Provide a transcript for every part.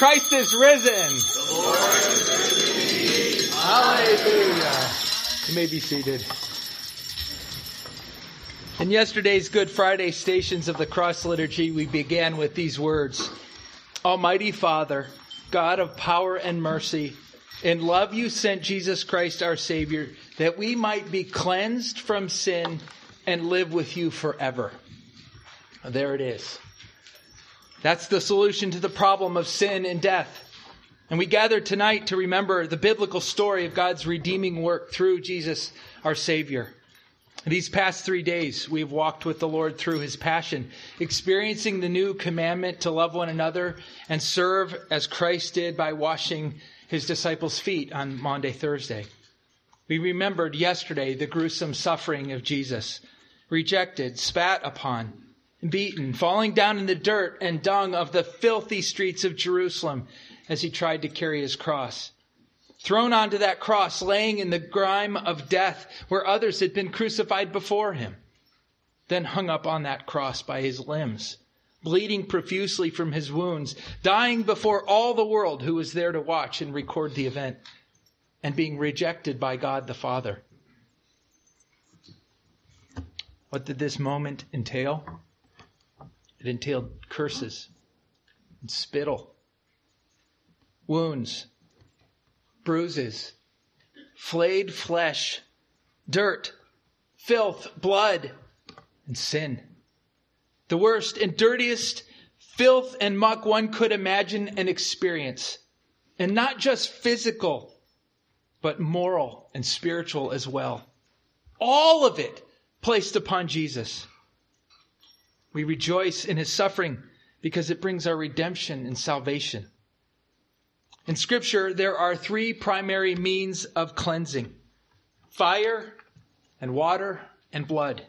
Christ is risen. Hallelujah. You may be seated. In yesterday's Good Friday Stations of the Cross Liturgy, we began with these words Almighty Father, God of power and mercy, in love you sent Jesus Christ our Savior that we might be cleansed from sin and live with you forever. There it is. That's the solution to the problem of sin and death. And we gather tonight to remember the biblical story of God's redeeming work through Jesus, our Savior. These past three days, we've walked with the Lord through his passion, experiencing the new commandment to love one another and serve as Christ did by washing his disciples' feet on Maundy, Thursday. We remembered yesterday the gruesome suffering of Jesus, rejected, spat upon, beaten, falling down in the dirt and dung of the filthy streets of Jerusalem as he tried to carry his cross. Thrown onto that cross, laying in the grime of death where others had been crucified before him. Then hung up on that cross by his limbs, bleeding profusely from his wounds, dying before all the world who was there to watch and record the event, and being rejected by God the Father. What did this moment entail? It entailed curses and spittle, wounds, bruises, flayed flesh, dirt, filth, blood, and sin. The worst and dirtiest filth and muck one could imagine and experience. And not just physical, but moral and spiritual as well. All of it placed upon Jesus. We rejoice in his suffering because it brings our redemption and salvation. In Scripture, there are three primary means of cleansing fire, and water, and blood.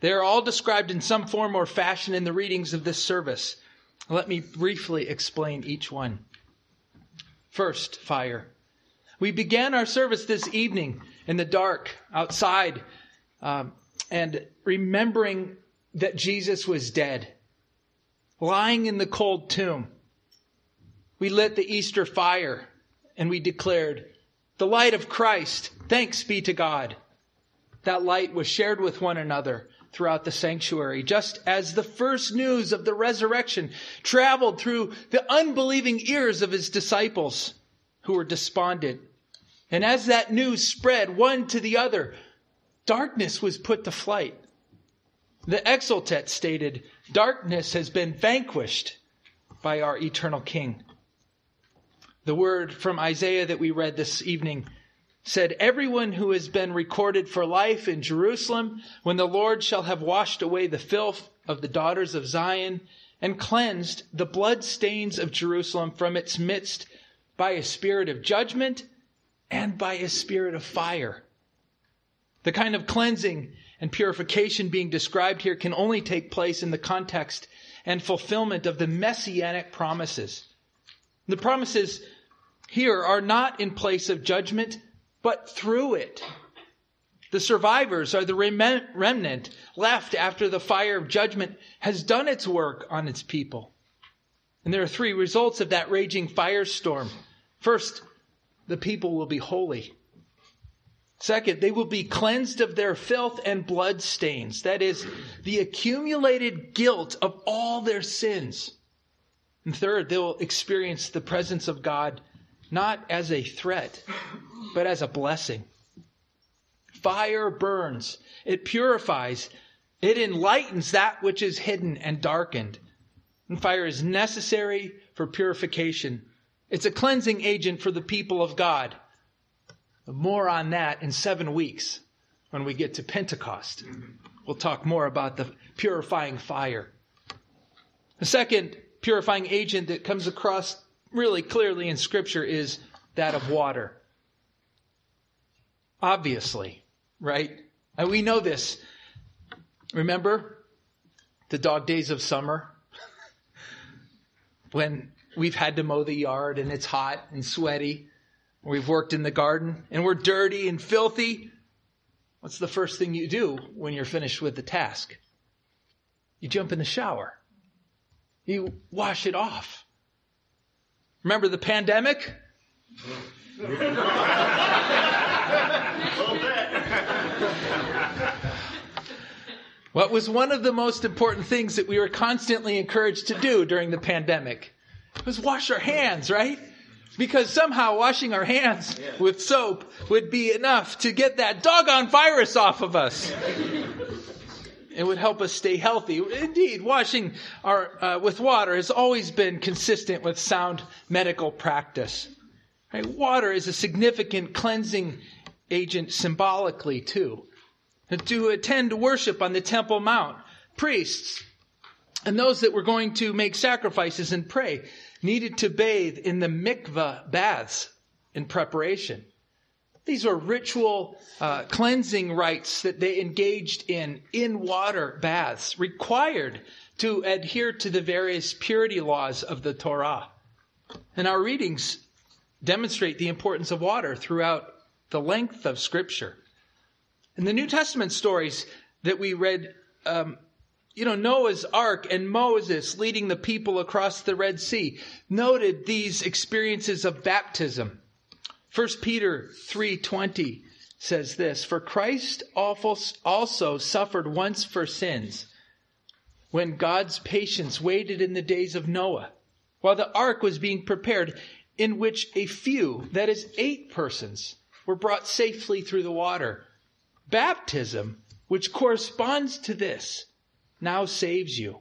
They are all described in some form or fashion in the readings of this service. Let me briefly explain each one. First, fire. We began our service this evening in the dark outside um, and remembering that Jesus was dead, lying in the cold tomb. We lit the Easter fire and we declared, The light of Christ, thanks be to God. That light was shared with one another throughout the sanctuary, just as the first news of the resurrection traveled through the unbelieving ears of his disciples who were despondent. And as that news spread one to the other, darkness was put to flight. The Exultet stated, Darkness has been vanquished by our eternal King. The word from Isaiah that we read this evening said, Everyone who has been recorded for life in Jerusalem, when the Lord shall have washed away the filth of the daughters of Zion and cleansed the blood stains of Jerusalem from its midst by a spirit of judgment and by a spirit of fire. The kind of cleansing and purification being described here can only take place in the context and fulfillment of the messianic promises. The promises here are not in place of judgment, but through it. The survivors are the remnant left after the fire of judgment has done its work on its people. And there are three results of that raging firestorm. First, the people will be holy. Second, they will be cleansed of their filth and blood stains. That is, the accumulated guilt of all their sins. And third, they'll experience the presence of God not as a threat, but as a blessing. Fire burns, it purifies, it enlightens that which is hidden and darkened. And fire is necessary for purification. It's a cleansing agent for the people of God. More on that in seven weeks when we get to Pentecost. We'll talk more about the purifying fire. The second purifying agent that comes across really clearly in Scripture is that of water. Obviously, right? And we know this. Remember the dog days of summer? when we've had to mow the yard and it's hot and sweaty. We've worked in the garden and we're dirty and filthy. What's the first thing you do when you're finished with the task? You jump in the shower. You wash it off. Remember the pandemic? What was one of the most important things that we were constantly encouraged to do during the pandemic? Was wash our hands, right? Because somehow washing our hands with soap would be enough to get that doggone virus off of us. It would help us stay healthy. Indeed, washing our, uh, with water has always been consistent with sound medical practice. Right? Water is a significant cleansing agent symbolically, too to attend worship on the Temple Mount. Priests and those that were going to make sacrifices and pray needed to bathe in the mikvah baths in preparation. These were ritual uh, cleansing rites that they engaged in in water baths, required to adhere to the various purity laws of the Torah. And our readings demonstrate the importance of water throughout the length of Scripture. In the New Testament stories that we read, um, you know, Noah's ark and Moses leading the people across the Red Sea noted these experiences of baptism. 1 Peter 3:20 says this, "For Christ also suffered once for sins, when God's patience waited in the days of Noah, while the ark was being prepared, in which a few, that is 8 persons, were brought safely through the water." Baptism, which corresponds to this, now saves you.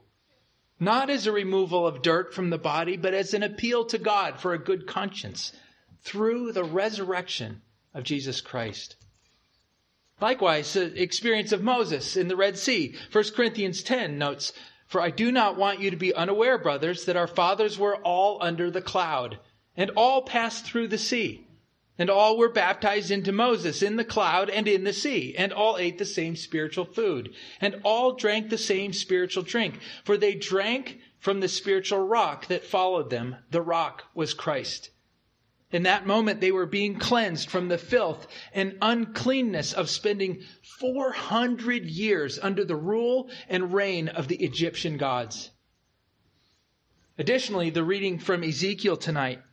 Not as a removal of dirt from the body, but as an appeal to God for a good conscience through the resurrection of Jesus Christ. Likewise, the experience of Moses in the Red Sea. 1 Corinthians 10 notes, For I do not want you to be unaware, brothers, that our fathers were all under the cloud, and all passed through the sea and all were baptized into Moses in the cloud and in the sea, and all ate the same spiritual food, and all drank the same spiritual drink, for they drank from the spiritual rock that followed them. The rock was Christ. In that moment, they were being cleansed from the filth and uncleanness of spending 400 years under the rule and reign of the Egyptian gods. Additionally, the reading from Ezekiel tonight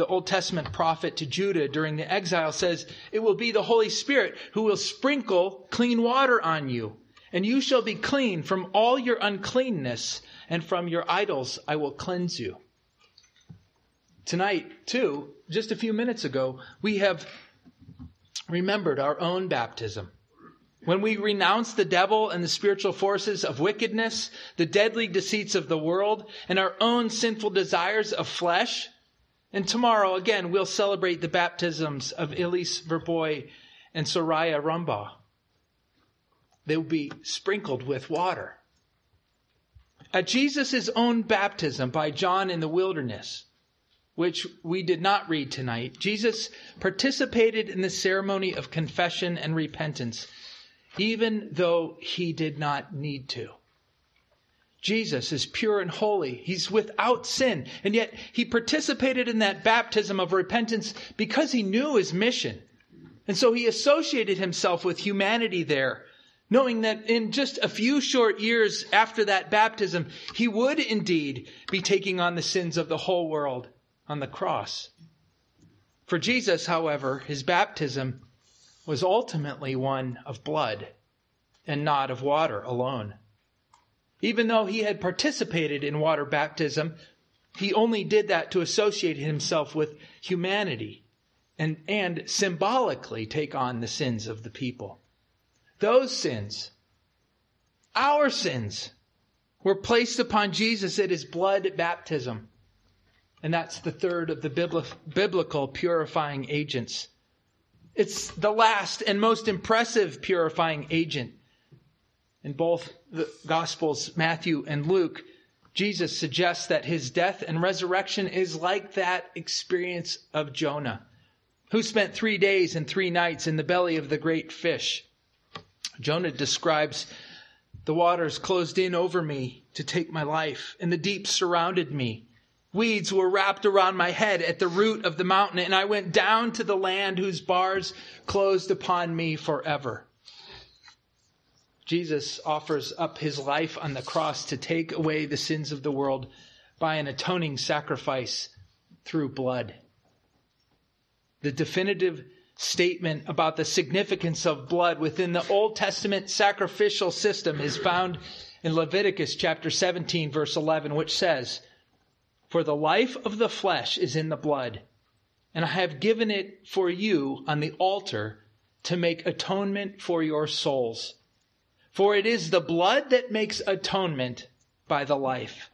the Old Testament prophet to Judah during the exile says, It will be the Holy Spirit who will sprinkle clean water on you, and you shall be clean from all your uncleanness, and from your idols I will cleanse you. Tonight, too, just a few minutes ago, we have remembered our own baptism. When we renounce the devil and the spiritual forces of wickedness, the deadly deceits of the world, and our own sinful desires of flesh, and tomorrow, again, we'll celebrate the baptisms of Elise Verboy and Soraya Rumbaugh. They will be sprinkled with water. At Jesus' own baptism by John in the wilderness, which we did not read tonight, Jesus participated in the ceremony of confession and repentance, even though he did not need to. Jesus is pure and holy. He's without sin. And yet he participated in that baptism of repentance because he knew his mission. And so he associated himself with humanity there, knowing that in just a few short years after that baptism, he would indeed be taking on the sins of the whole world on the cross. For Jesus, however, his baptism was ultimately one of blood and not of water alone. Even though he had participated in water baptism, he only did that to associate himself with humanity and, and symbolically take on the sins of the people. Those sins, our sins, were placed upon Jesus at his blood baptism. And that's the third of the biblical purifying agents. It's the last and most impressive purifying agent in both the Gospels, Matthew and Luke, Jesus suggests that his death and resurrection is like that experience of Jonah, who spent three days and three nights in the belly of the great fish. Jonah describes the waters closed in over me to take my life, and the deep surrounded me. Weeds were wrapped around my head at the root of the mountain, and I went down to the land whose bars closed upon me forever. Jesus offers up his life on the cross to take away the sins of the world by an atoning sacrifice through blood. The definitive statement about the significance of blood within the Old Testament sacrificial system is found in Leviticus chapter 17, verse 11, which says, For the life of the flesh is in the blood, and I have given it for you on the altar to make atonement for your souls. For it is the blood that makes atonement by the life.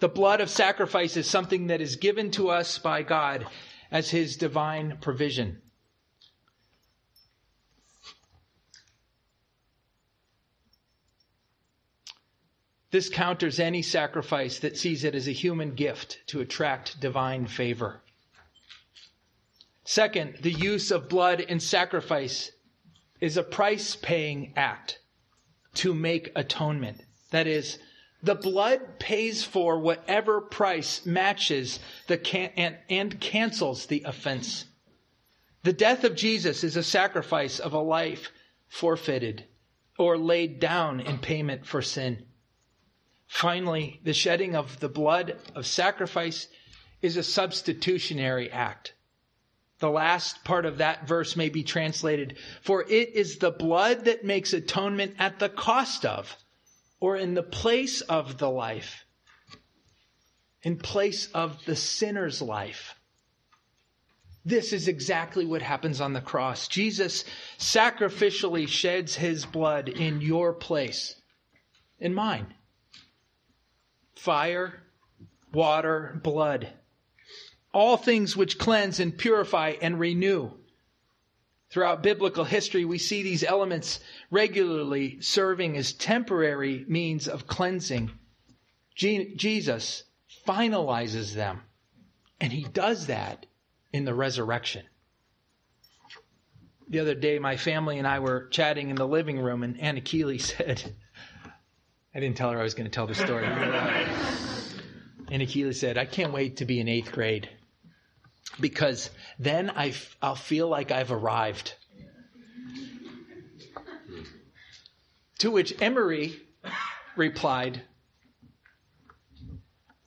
The blood of sacrifice is something that is given to us by God as his divine provision. This counters any sacrifice that sees it as a human gift to attract divine favor. Second, the use of blood in sacrifice is a price paying act to make atonement. That is, the blood pays for whatever price matches the can- and, and cancels the offense. The death of Jesus is a sacrifice of a life forfeited or laid down in payment for sin. Finally, the shedding of the blood of sacrifice is a substitutionary act. The last part of that verse may be translated, for it is the blood that makes atonement at the cost of, or in the place of the life, in place of the sinner's life. This is exactly what happens on the cross. Jesus sacrificially sheds his blood in your place, in mine. Fire, water, blood all things which cleanse and purify and renew. Throughout biblical history, we see these elements regularly serving as temporary means of cleansing. Je- Jesus finalizes them, and he does that in the resurrection. The other day, my family and I were chatting in the living room, and Anna Keeley said, I didn't tell her I was going to tell the story. Anna Keeley said, I can't wait to be in eighth grade because then I, will feel like I've arrived. To which Emery replied,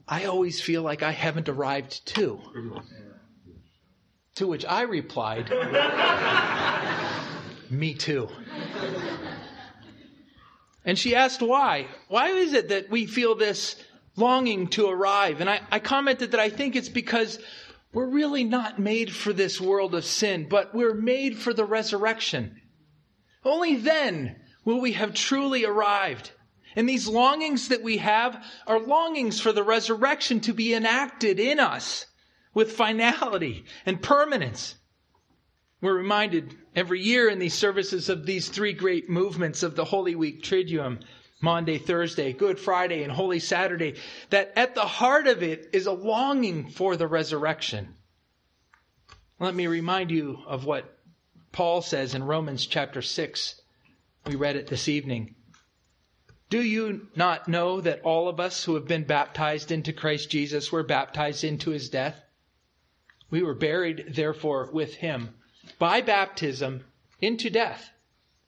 I always feel like I haven't arrived too. To which I replied, Me too. And she asked why. Why is it that we feel this longing to arrive? And I, I commented that I think it's because we're really not made for this world of sin, but we're made for the resurrection. Only then will we have truly arrived. And these longings that we have are longings for the resurrection to be enacted in us with finality and permanence. We're reminded every year in these services of these three great movements of the Holy Week Triduum Maundy, Thursday, Good Friday, and Holy Saturday, that at the heart of it is a longing for the resurrection. Let me remind you of what Paul says in Romans chapter 6. We read it this evening. Do you not know that all of us who have been baptized into Christ Jesus were baptized into his death? We were buried, therefore, with him by baptism into death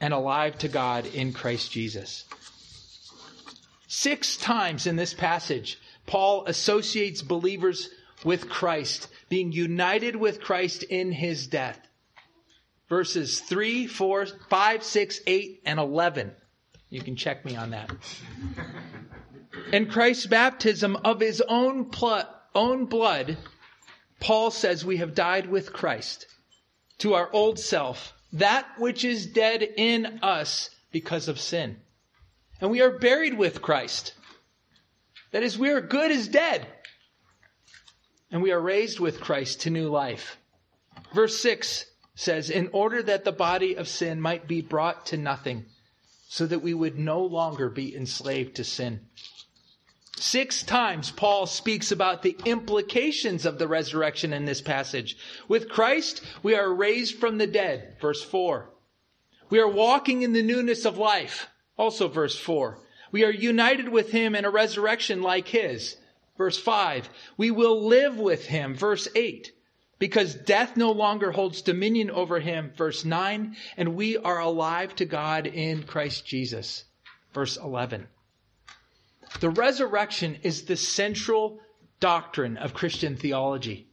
and alive to God in Christ Jesus. Six times in this passage, Paul associates believers with Christ, being united with Christ in his death. Verses 3, 4, 5, 6, 8, and 11. You can check me on that. In Christ's baptism of his own, pl- own blood, Paul says we have died with Christ to our old self, that which is dead in us because of sin. And we are buried with Christ. That is, we are good as dead. And we are raised with Christ to new life. Verse 6 says, In order that the body of sin might be brought to nothing, so that we would no longer be enslaved to sin. Six times Paul speaks about the implications of the resurrection in this passage. With Christ, we are raised from the dead, verse 4. We are walking in the newness of life, also verse 4. We are united with him in a resurrection like his, verse 5. We will live with him, verse 8. Because death no longer holds dominion over him, verse 9, and we are alive to God in Christ Jesus, verse 11. The resurrection is the central doctrine of Christian theology.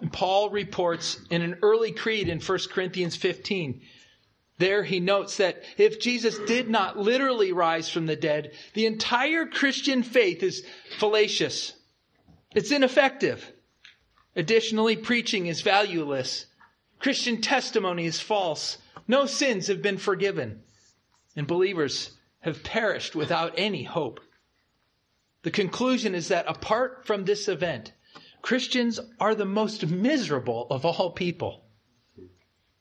And Paul reports in an early creed in 1 Corinthians 15. There he notes that if Jesus did not literally rise from the dead, the entire Christian faith is fallacious. It's ineffective. Additionally, preaching is valueless. Christian testimony is false. No sins have been forgiven. And believers have perished without any hope. The conclusion is that apart from this event, Christians are the most miserable of all people.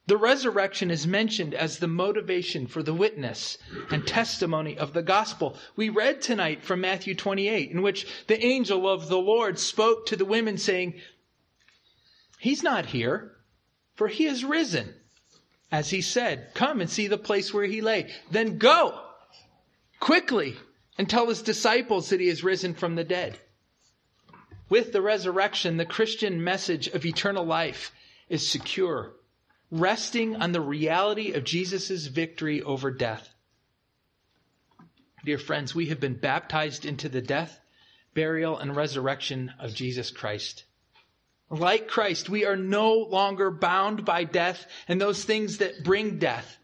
The resurrection is mentioned as the motivation for the witness and testimony of the gospel. We read tonight from Matthew 28, in which the angel of the Lord spoke to the women, saying, He's not here, for he is risen. As he said, Come and see the place where he lay. Then go quickly and tell his disciples that he has risen from the dead. With the resurrection, the Christian message of eternal life is secure, resting on the reality of Jesus' victory over death. Dear friends, we have been baptized into the death, burial, and resurrection of Jesus Christ. Like Christ, we are no longer bound by death and those things that bring death.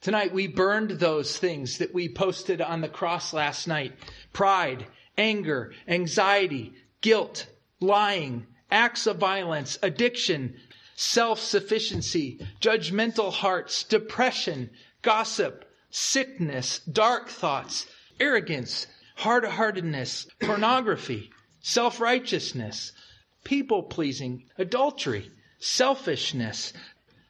Tonight we burned those things that we posted on the cross last night. Pride, anger, anxiety, guilt, lying, acts of violence, addiction, self-sufficiency, judgmental hearts, depression, gossip, sickness, dark thoughts, arrogance, hard-heartedness, pornography, self-righteousness, people-pleasing, adultery, selfishness,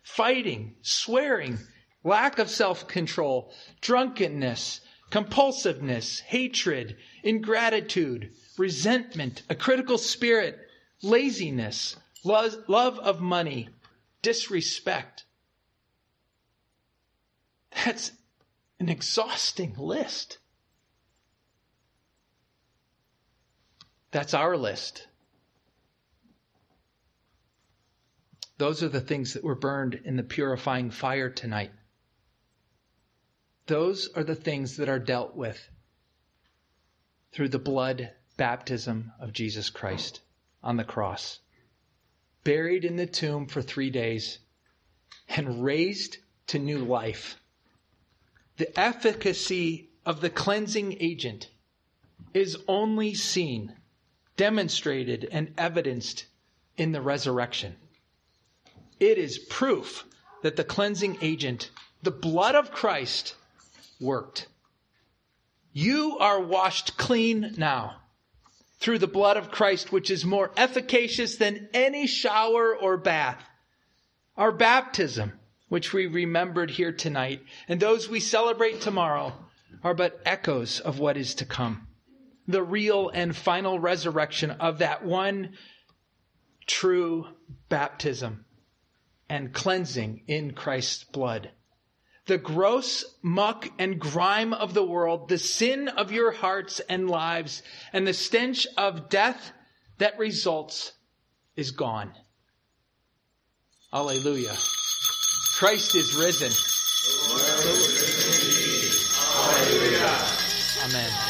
fighting, swearing, lack of self control, drunkenness, compulsiveness, hatred, ingratitude, resentment, a critical spirit, laziness, love, of money, disrespect. That's an exhausting list. That's our list. Those are the things that were burned in the purifying fire tonight. Those are the things that are dealt with through the blood baptism of Jesus Christ on the cross. Buried in the tomb for three days and raised to new life. The efficacy of the cleansing agent is only seen, demonstrated, and evidenced in the resurrection. It is proof that the cleansing agent, the blood of Christ, worked. You are washed clean now through the blood of Christ, which is more efficacious than any shower or bath. Our baptism, which we remembered here tonight, and those we celebrate tomorrow, are but echoes of what is to come. The real and final resurrection of that one true baptism and cleansing in Christ's blood. The gross muck and grime of the world, the sin of your hearts and lives, and the stench of death that results is gone. Alleluia. Christ is risen. Alleluia. Amen.